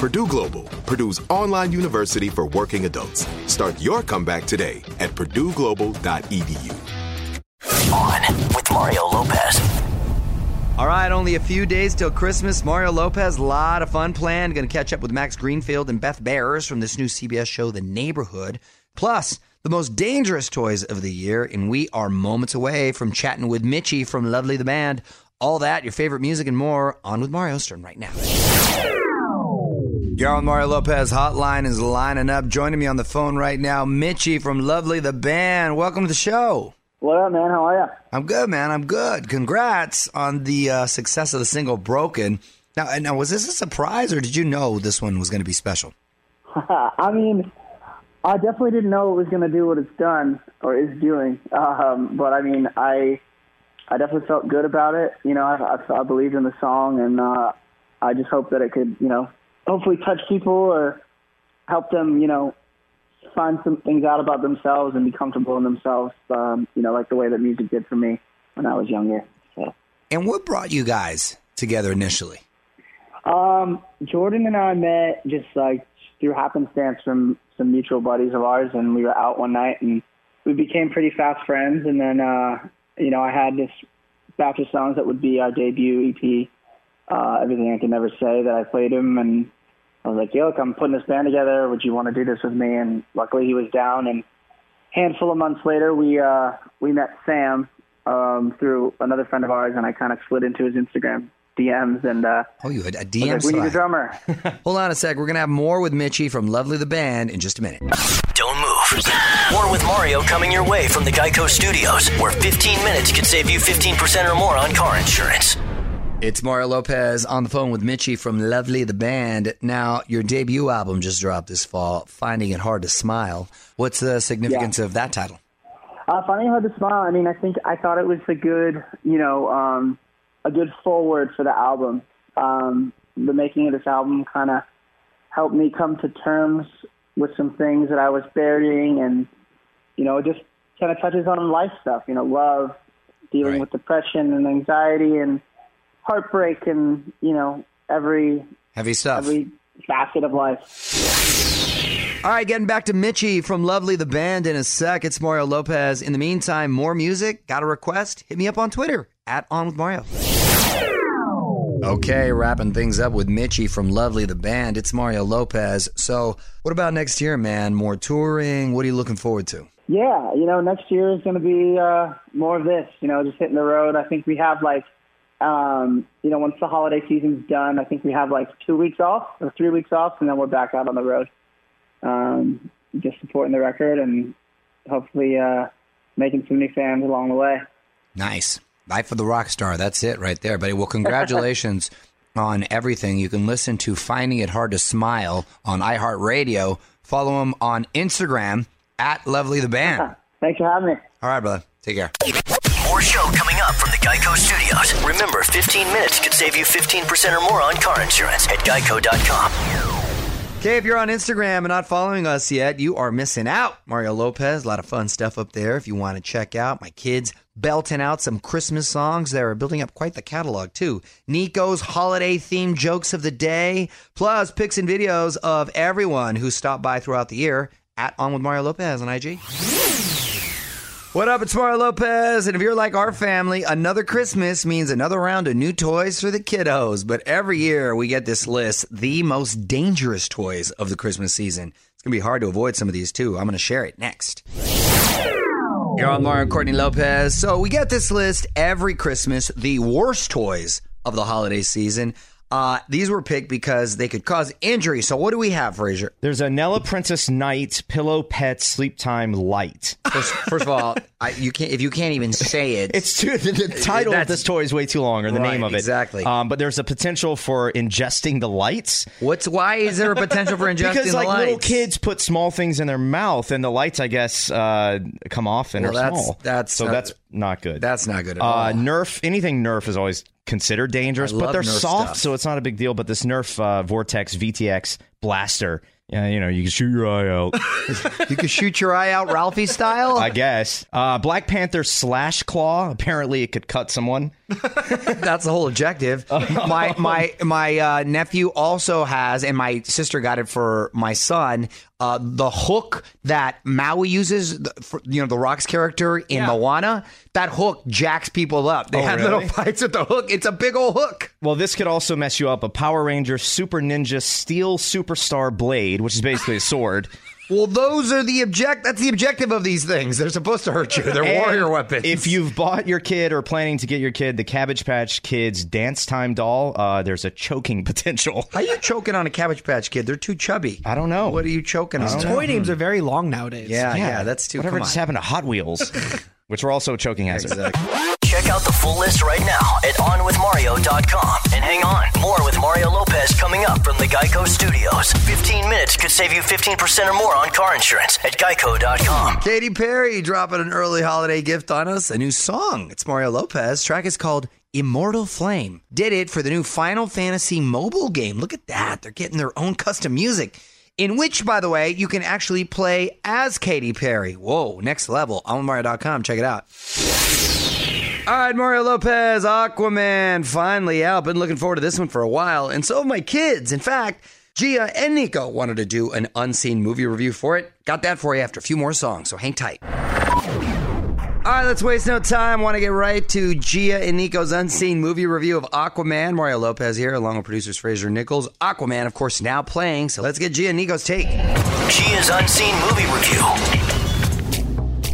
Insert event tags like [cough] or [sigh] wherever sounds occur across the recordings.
Purdue Global, Purdue's online university for working adults. Start your comeback today at purdueglobal.edu. On with Mario Lopez. All right, only a few days till Christmas. Mario Lopez, a lot of fun planned. Going to catch up with Max Greenfield and Beth Behrs from this new CBS show, The Neighborhood. Plus, the most dangerous toys of the year, and we are moments away from chatting with Mitchy from Lovely the Band. All that, your favorite music, and more on with Mario Stern right now. You're on Mario Lopez hotline is lining up. Joining me on the phone right now, Mitchy from Lovely the Band. Welcome to the show. What up, man? How are you? I'm good, man. I'm good. Congrats on the uh, success of the single "Broken." Now, now, was this a surprise, or did you know this one was going to be special? [laughs] I mean, I definitely didn't know it was going to do what it's done or is doing. Um, but I mean, I I definitely felt good about it. You know, I, I, I believed in the song, and uh, I just hope that it could, you know, hopefully touch people or help them, you know, find some things out about themselves and be comfortable in themselves. Um, you know, like the way that music did for me when I was younger. So. And what brought you guys together initially? Um, Jordan and I met just like through happenstance from some mutual buddies of ours, and we were out one night and we became pretty fast friends. And then, uh, you know, I had this batch of songs that would be our debut EP, uh, Everything I Can Never Say, that I played him, and I was like, yo, look, I'm putting this band together. Would you want to do this with me? And luckily he was down. And a handful of months later, we uh, we met Sam um, through another friend of ours, and I kind of slid into his Instagram DMs. And uh, Oh, you had a I was DM like, we need a drummer. [laughs] Hold on a sec. We're going to have more with Mitchy from Lovely the Band in just a minute. Don't move. More with Mario coming your way from the Geico Studios, where 15 minutes could save you 15% or more on car insurance. It's Mario Lopez on the phone with Mitchy from Lovely the Band. Now, your debut album just dropped this fall, Finding It Hard to Smile. What's the significance of that title? Uh, finding it hard to smile. I mean, I think I thought it was a good, you know, um, a good forward for the album. Um, the making of this album kind of helped me come to terms with some things that I was burying, and you know, it just kind of touches on life stuff. You know, love, dealing Right. with depression and anxiety, and heartbreak, and you know, every Heavy stuff. every facet of life. All right, getting back to Mitchy from Lovely the Band in a sec. It's Mario Lopez. In the meantime, more music. Got a request? Hit me up on Twitter at On With Mario. Okay, wrapping things up with Mitchy from Lovely the Band. It's Mario Lopez. So, what about next year, man? More touring? What are you looking forward to? Yeah, you know, next year is going to be uh, more of this. You know, just hitting the road. I think we have like, um, you know, once the holiday season's done, I think we have like two weeks off or three weeks off, and then we're back out on the road, um, just supporting the record and hopefully uh, making some new fans along the way. Nice. Life of the rock star. That's it right there, buddy. Well, congratulations [laughs] on everything. You can listen to Finding It Hard to Smile on iHeartRadio. Follow him on Instagram at Lovely the Band. [laughs] Thanks for having me. All right, brother. Take care. More show coming up from the Geico Studios. Remember, 15 minutes could save you 15% or more on car insurance at geico.com. Okay, if you're on Instagram and not following us yet, you are missing out. Mario Lopez, a lot of fun stuff up there if you want to check out. My kids belting out some Christmas songs. They're building up quite the catalog, too. Nico's holiday themed jokes of the day, plus pics and videos of everyone who stopped by throughout the year at On With Mario Lopez on IG. What up? It's Mario Lopez. And if you're like our family, another Christmas means another round of new toys for the kiddos. But every year we get this list the most dangerous toys of the Christmas season. It's to be hard to avoid some of these too. I'm to share it next. You're on Mario and Courtney Lopez. So we get this list every Christmas the worst toys of the holiday season. Uh, these were picked because they could cause injury. So what do we have, Fraser? There's a Nella Princess Knight Pillow Pet Sleep Time Light. First, first of all, I, you can't if you can't even say it. It's too the, the title of this toy is way too long, or the Right, name of it exactly. Um, but there's a potential for ingesting the lights. What's why is there a potential for ingesting because the like lights? little kids put small things in their mouth, and the lights, I guess, uh, come off and Well, are that's- small. that's so not- that's not good. That's not good at uh, all. Nerf. Anything Nerf is always considered dangerous, I but they're Nerf soft, stuff. so it's not a big deal. But this Nerf uh, Vortex VTX blaster, yeah, you know, you can shoot your eye out. [laughs] you can shoot your eye out, Ralphie style. I guess. Uh, Black Panther slash claw. Apparently, it could cut someone. [laughs] That's the whole objective. my my my uh, nephew also has, and my sister got it for my son. Uh, the hook that Maui uses, for, you know, the Rock's character in Moana, that hook jacks people up. They Oh, have really? little [laughs] fights with the hook. It's a big old hook. Well, this could also mess you up. A Power Ranger Super Ninja Steel Superstar Blade, which is basically a sword. Well, those are the object. That's the objective of these things. They're supposed to hurt you. They're And warrior weapons. If you've bought your kid or planning to get your kid the Cabbage Patch Kids Dance Time doll, uh, there's a choking [laughs] potential. how are you choking on a Cabbage Patch Kid? They're too chubby. I don't know. What are you choking on? Toy names are very long nowadays. Yeah, yeah, that's too. Whatever come just on. happened to Hot Wheels, [laughs] which were also choking hazards. Check out the full list right now at OnWithMario.com. And hang on, more with Mario Lopez coming up from the Geico Studios. 15 minutes could save you 15% or more on car insurance at Geico.com. Katy Perry dropping an early holiday gift on us, a new song. It's Mario Lopez. Track is called Immortal Flame. Did it for the new Final Fantasy mobile game. Look at that. They're getting their own custom music. In which, by the way, you can actually play as Katy Perry. Whoa, next level. OnMario.com. Check it out. All right, Mario Lopez, Aquaman, finally out. Been looking forward to this one for a while, and so have my kids. In fact, Gia and Nico wanted to do an unseen movie review for it. Got that for you after a few more songs, so hang tight. All right, let's waste no time. Want to get right to Gia and Nico's unseen movie review of Aquaman. Mario Lopez here, along with producers Fraser Nichols. Aquaman, of course, now playing. So let's get Gia and Nico's take. Gia's Unseen Movie Review.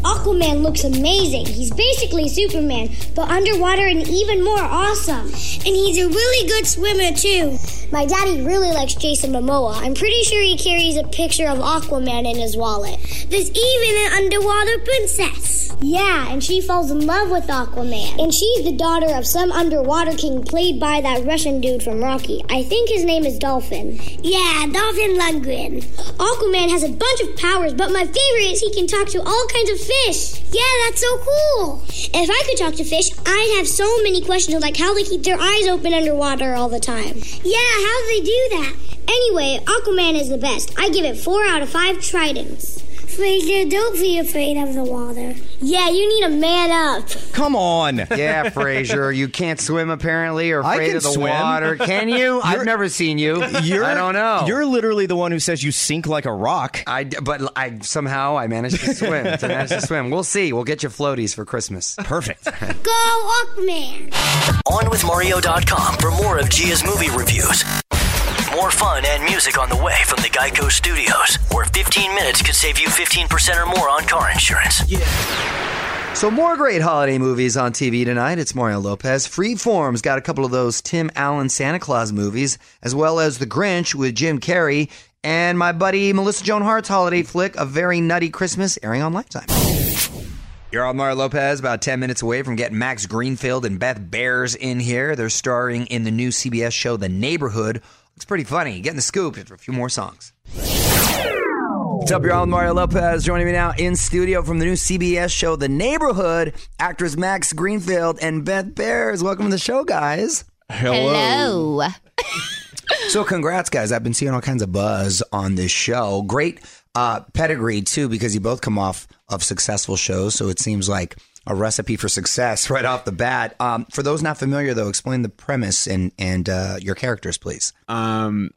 Aquaman looks amazing. He's basically Superman, but underwater and even more awesome. And he's a really good swimmer, too. My daddy really likes Jason Momoa. I'm pretty sure he carries a picture of Aquaman in his wallet. There's even an underwater princess. Yeah, and she falls in love with Aquaman. And she's the daughter of some underwater king played by that Russian dude from Rocky. I think his name is Dolphin. Yeah, Dolphin Lundgren. Aquaman has a bunch of powers, but my favorite is he can talk to all kinds of fish. Yeah, that's so cool. If I could talk to fish, I'd have so many questions like how they keep their eyes open underwater all the time. Yeah, how do they do that? Anyway, Aquaman is the best. I give it four out of five tridents. Fraser, don't be afraid of the water. Yeah, you need to man up. Come on. [laughs] Yeah, Fraser, you can't swim apparently, or I afraid can of the swim. water. Can you? [laughs] I've never seen you. You're, I don't know. You're literally the one who says you sink like a rock. I, but I somehow I managed to swim. [laughs] I managed to swim. We'll see. We'll get you floaties for Christmas. Perfect. Go, Aquaman. OnWithMario.com for more of Gia's movie reviews. More fun and music on the way from the Geico Studios, where 15 minutes could save you 15% or more on car insurance. Yeah. So more great holiday movies on TV tonight. It's Mario Lopez. Freeform's got a couple of those Tim Allen Santa Claus movies, as well as The Grinch with Jim Carrey, and my buddy Melissa Joan Hart's holiday flick, A Very Nutty Christmas, airing on Lifetime. You're on Mario Lopez, about 10 minutes away from getting Max Greenfield and Beth Behrs in here. They're starring in the new CBS show, The Neighborhood. Looks pretty funny. Getting the scoop after a few more songs. What's up, y'all? Mario Lopez joining me now in studio from the new CBS show, The Neighborhood. Actors Max Greenfield and Beth Behrs. Welcome to the show, guys. Hello. So, congrats, guys. I've been seeing all kinds of buzz on this show. Great uh, pedigree, too, because you both come off of successful shows. So, it seems like a recipe for success [laughs] right off the bat. Um, for those not familiar, though, explain the premise and, and uh, your characters, please. Um,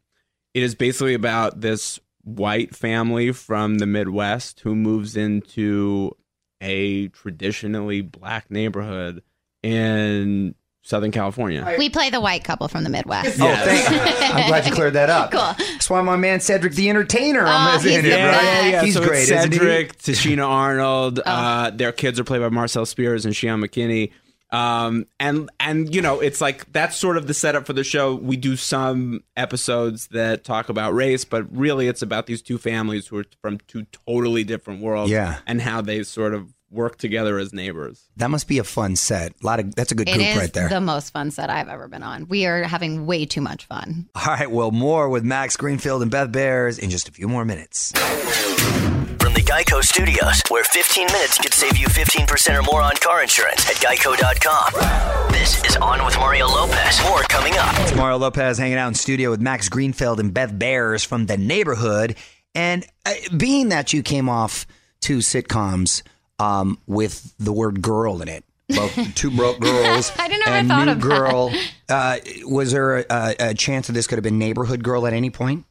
it is basically about this white family from the Midwest who moves into a traditionally black neighborhood in Southern California. We play the white couple from the Midwest. Oh, thank I'm glad you cleared that up. [laughs] Cool. That's why my man Cedric the Entertainer Oh, is in he's it, the right? best. Yeah, He's so great, it's isn't he? Cedric, Tichina [laughs] Arnold. Oh. Uh, their kids are played by Marcel Spears and Sheaun McKinney. Um, and and you know, it's like that's sort of the setup for the show. We do some episodes that talk about race, but really it's about these two families who are from two totally different worlds. Yeah. and how they sort of work together as neighbors. That must be a fun set. A lot of that's a good group right there. the most fun set I've ever been on. We are having way too much fun. All right, well, more with Max Greenfield and Beth Behrs in just a few more minutes. From the Geico Studios, where 15 minutes could save you 15% or more on car insurance at geico.com. This is On with Mario Lopez. More coming up. It's Mario Lopez hanging out in studio with Max Greenfield and Beth Behrs from the neighborhood. And uh, being that you came off two sitcoms um, with the word girl in it, both two broke [laughs] girls I didn't know I thought new of that. girl, uh, was there a, a chance that this could have been neighborhood girl at any point?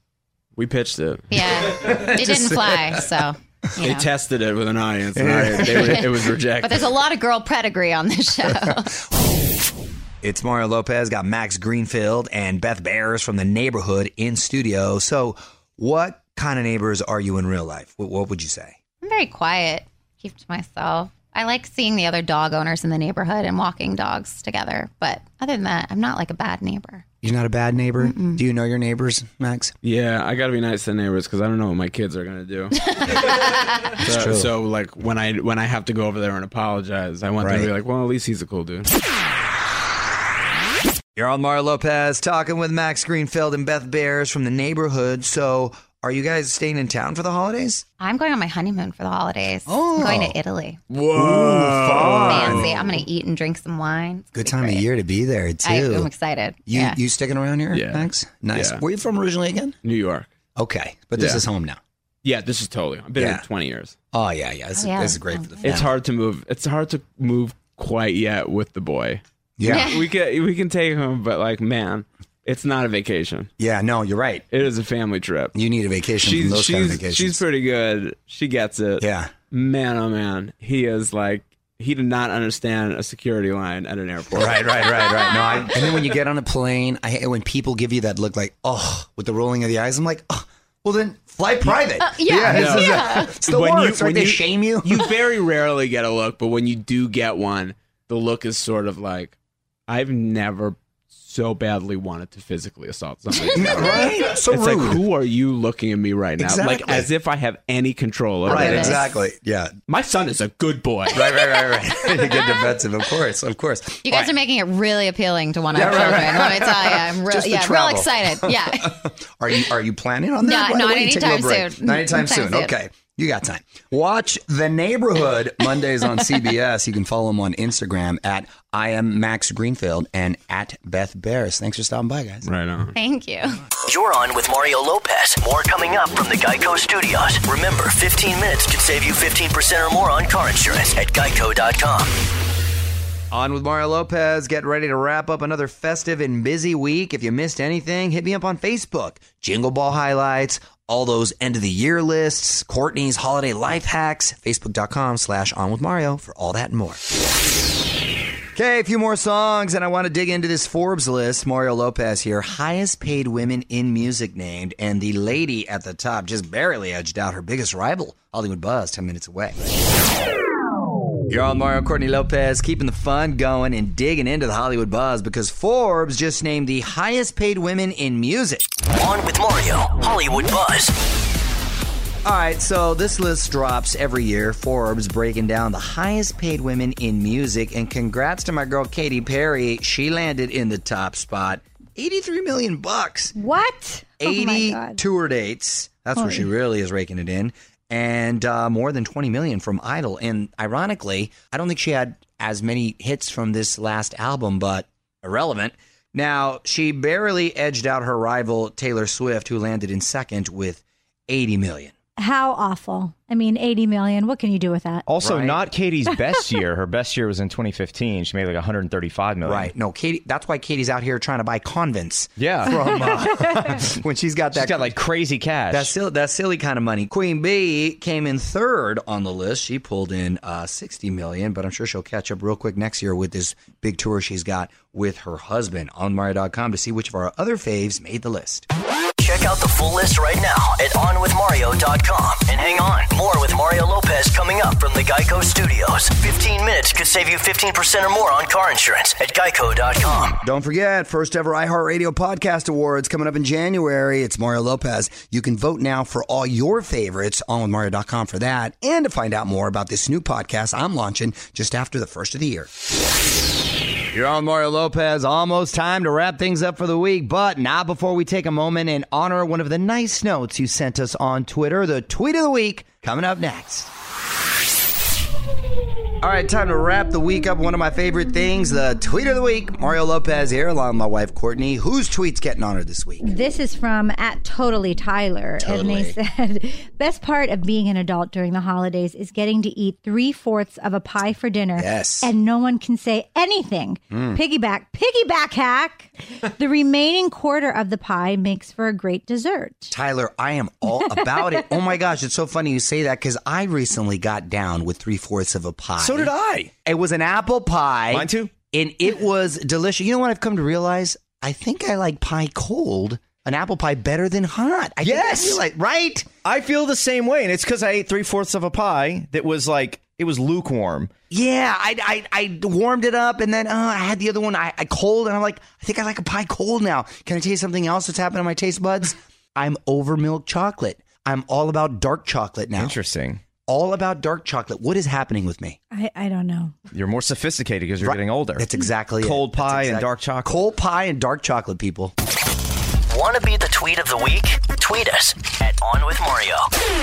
We pitched it. Yeah. [laughs] It didn't fly, so. You They know. tested it with an audience, and I, they were, it was rejected. But there's a lot of girl pedigree on this show. [laughs] It's Mario Lopez, got Max Greenfield and Beth Behrs from the neighborhood in studio. So, what kind of neighbors are you in real life? What, what would you say? I'm very quiet, keep to myself. I like seeing the other dog owners in the neighborhood and walking dogs together. But other than that, I'm not like a bad neighbor. You're not a bad neighbor. Do you know your neighbors, Max? Yeah, I got to be nice to the neighbors because I don't know what my kids are gonna do. [laughs] so, true. so, like when I when I have to go over there and apologize, I want them to be like, well, at least he's a cool dude. You're on Mario Lopez talking with Max Greenfield and Beth Behrs from the neighborhood. So, are you guys staying in town for the holidays? I'm going on my honeymoon for the holidays. Oh. I'm going to Italy. Whoa, Fancy. I'm going to eat and drink some wine. It's Good time be of year to be there too. I, am excited. you yeah. you sticking around here, Yeah. Max? Nice. Yeah. Where are you from originally again? New York. Okay, but this Yeah. is home now. Yeah, this is totally. I've been Yeah. here 20 years. Oh yeah, yeah. This, Oh, yeah. this is great for the family. It's hard to move. It's hard to move quite yet with the boy. Yeah. we can we can take him, but like, man, it's not a vacation. Yeah, no, you're right. It is a family trip. You need a vacation from She's those kind of vacations. she's pretty good. She gets it. yeah. Man, oh man, he is like he did not understand a security line at an airport. Right, right, right, right. No, I, [laughs] and then when you get on a plane, I when people give you that look like, oh, with the rolling of the eyes. I'm like, oh, well then fly private. Uh, yeah, this is yeah. It's the When you- worst, right? when They you- shame you. you [laughs] very rarely get a look, but when you do get one, the look is sort of like, I've never so badly wanted to physically assault somebody. [laughs] right? So it's rude. like, who are you looking at me right now? Like as if I have any control over right, it. this. exactly. Yeah. My son is a good boy. Right, right, right, right. you [laughs] get defensive, of course, of course. You guys are making it really appealing to want to Yeah, have right, children. right. Let me tell you, I'm [laughs] real, Just the yeah, real excited. Yeah. Are you are you planning on that? No, not don't you take a anytime soon. Not anytime Anytime soon. soon. Okay. You got time. Watch The Neighborhood Mondays on [laughs] CBS. You can follow him on Instagram at I am Max Greenfield and at Beth Behrs. Thanks for stopping by, guys. Right on. Thank you. You're on with Mario Lopez. More coming up from the Geico Studios. Remember, 15 minutes could save you 15% or more on car insurance at geico.com. On with Mario Lopez. Get ready to wrap up another festive and busy week. If you missed anything, hit me up on Facebook. Jingle Ball highlights, all those end of the year lists, Courtney's holiday life hacks, facebook.com slash on with Mario for all that and more. Okay, a few more songs, and I want to dig into this Forbes list. Mario Lopez here, highest paid women in music named, and the lady at the top just barely edged out her biggest rival, Hollywood Buzz, 10 minutes away. You're on Mario Courtney Lopez, keeping the fun going and digging into the Hollywood buzz because Forbes just named the highest paid women in music. On with Mario, Hollywood Buzz. All right, so this list drops every year. Forbes breaking down the highest paid women in music, and congrats to my girl Katy Perry. She landed in the top spot. 83 million bucks. What? Oh my 80 God. tour dates. That's where she really is raking it in. And uh, more than 20 million from Idol. And ironically, I don't think she had as many hits from this last album, but irrelevant. Now, she barely edged out her rival Taylor Swift, who landed in second with 80 million. How awful. I mean, 80 million. What can you do with that? Also, Right. not [laughs] Katy's best year. Her best year was in 2015. She made like 135 million. Right. No, Katy. That's why Katy's out here trying to buy convents. Yeah. From uh, [laughs] [laughs] when she's got that She's got like crazy cash. That silly, that silly kind of money. Queen Bey came in third on the list. She pulled in uh, sixty million, but I'm sure she'll catch up real quick next year with this big tour she's got with her husband on Mario.com to see which of our other faves made the list. Out the full list right now at OnWithMario.com. And hang on, more with Mario Lopez coming up from the Geico Studios. 15 minutes could save you 15% or more on car insurance at Geico.com. Don't forget, first ever iHeartRadio Podcast Awards coming up in January. It's Mario Lopez. You can vote now for all your favorites on Mario.com for that, and to find out more about this new podcast I'm launching just after the first of the year. You're on Mario Lopez. Almost time to wrap things up for the week, but not before we take a moment and honor one of the nice notes you sent us on Twitter. The tweet of the week coming up next. All right, time to wrap the week up. One of my favorite things, the tweet of the week. Mario Lopez here, along with my wife Courtney. Whose tweet's getting honored this week? This is from at Totally Tyler. And they said, best part of being an adult during the holidays is getting to eat three fourths of a pie for dinner. Yes. And no one can say anything. Mm. Piggyback, piggyback hack. the remaining quarter of the pie makes for a great dessert. Tyler, I am all about it. Oh my gosh, it's so funny you say that because I recently got down with three fourths of a pie. So did I. It was an apple pie. Mine too. And it was delicious. You know what I've come to realize? I think I like pie cold, an apple pie better than hot. I Yes. think I like right. I feel the same way, and it's because I ate three fourths of a pie that was like it was lukewarm. Yeah, I, I I warmed it up and then uh, I had the other one I, I cold and I'm like I think I like a pie cold now. Can I tell you something else that's happened to my taste buds? [laughs] I'm over milk chocolate. I'm all about dark chocolate now. Interesting. All about dark chocolate. What is happening with me? I, I don't know. You're more sophisticated because you're Right. getting older. That's exactly it. Cold That's pie and dark chocolate. Cold pie and dark chocolate, people. Want to be the tweet of the week? Tweet us at On With Mario.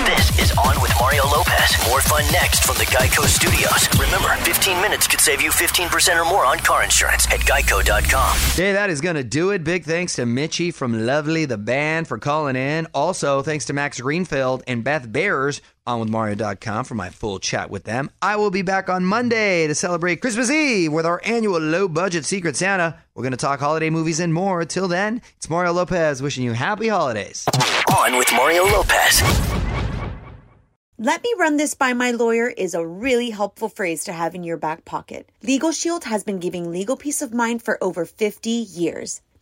This is On With Mario Lopez. More fun next from the Geico Studios. Remember, 15 minutes could save you 15% or more on car insurance at Geico.com. Hey, that is going to do it. Big thanks to Mitchy from Lovely, the band, for calling in. Also, thanks to Max Greenfield and Beth Behrs on with Mario.com for my full chat with them. I will be back on Monday to celebrate Christmas Eve with our annual low budget Secret Santa. We're going to talk holiday movies and more. Till then, it's Mario Lopez wishing you happy holidays. On with Mario Lopez. Let me run this by my lawyer is a really helpful phrase to have in your back pocket. Legal Shield has been giving legal peace of mind for over 50 years.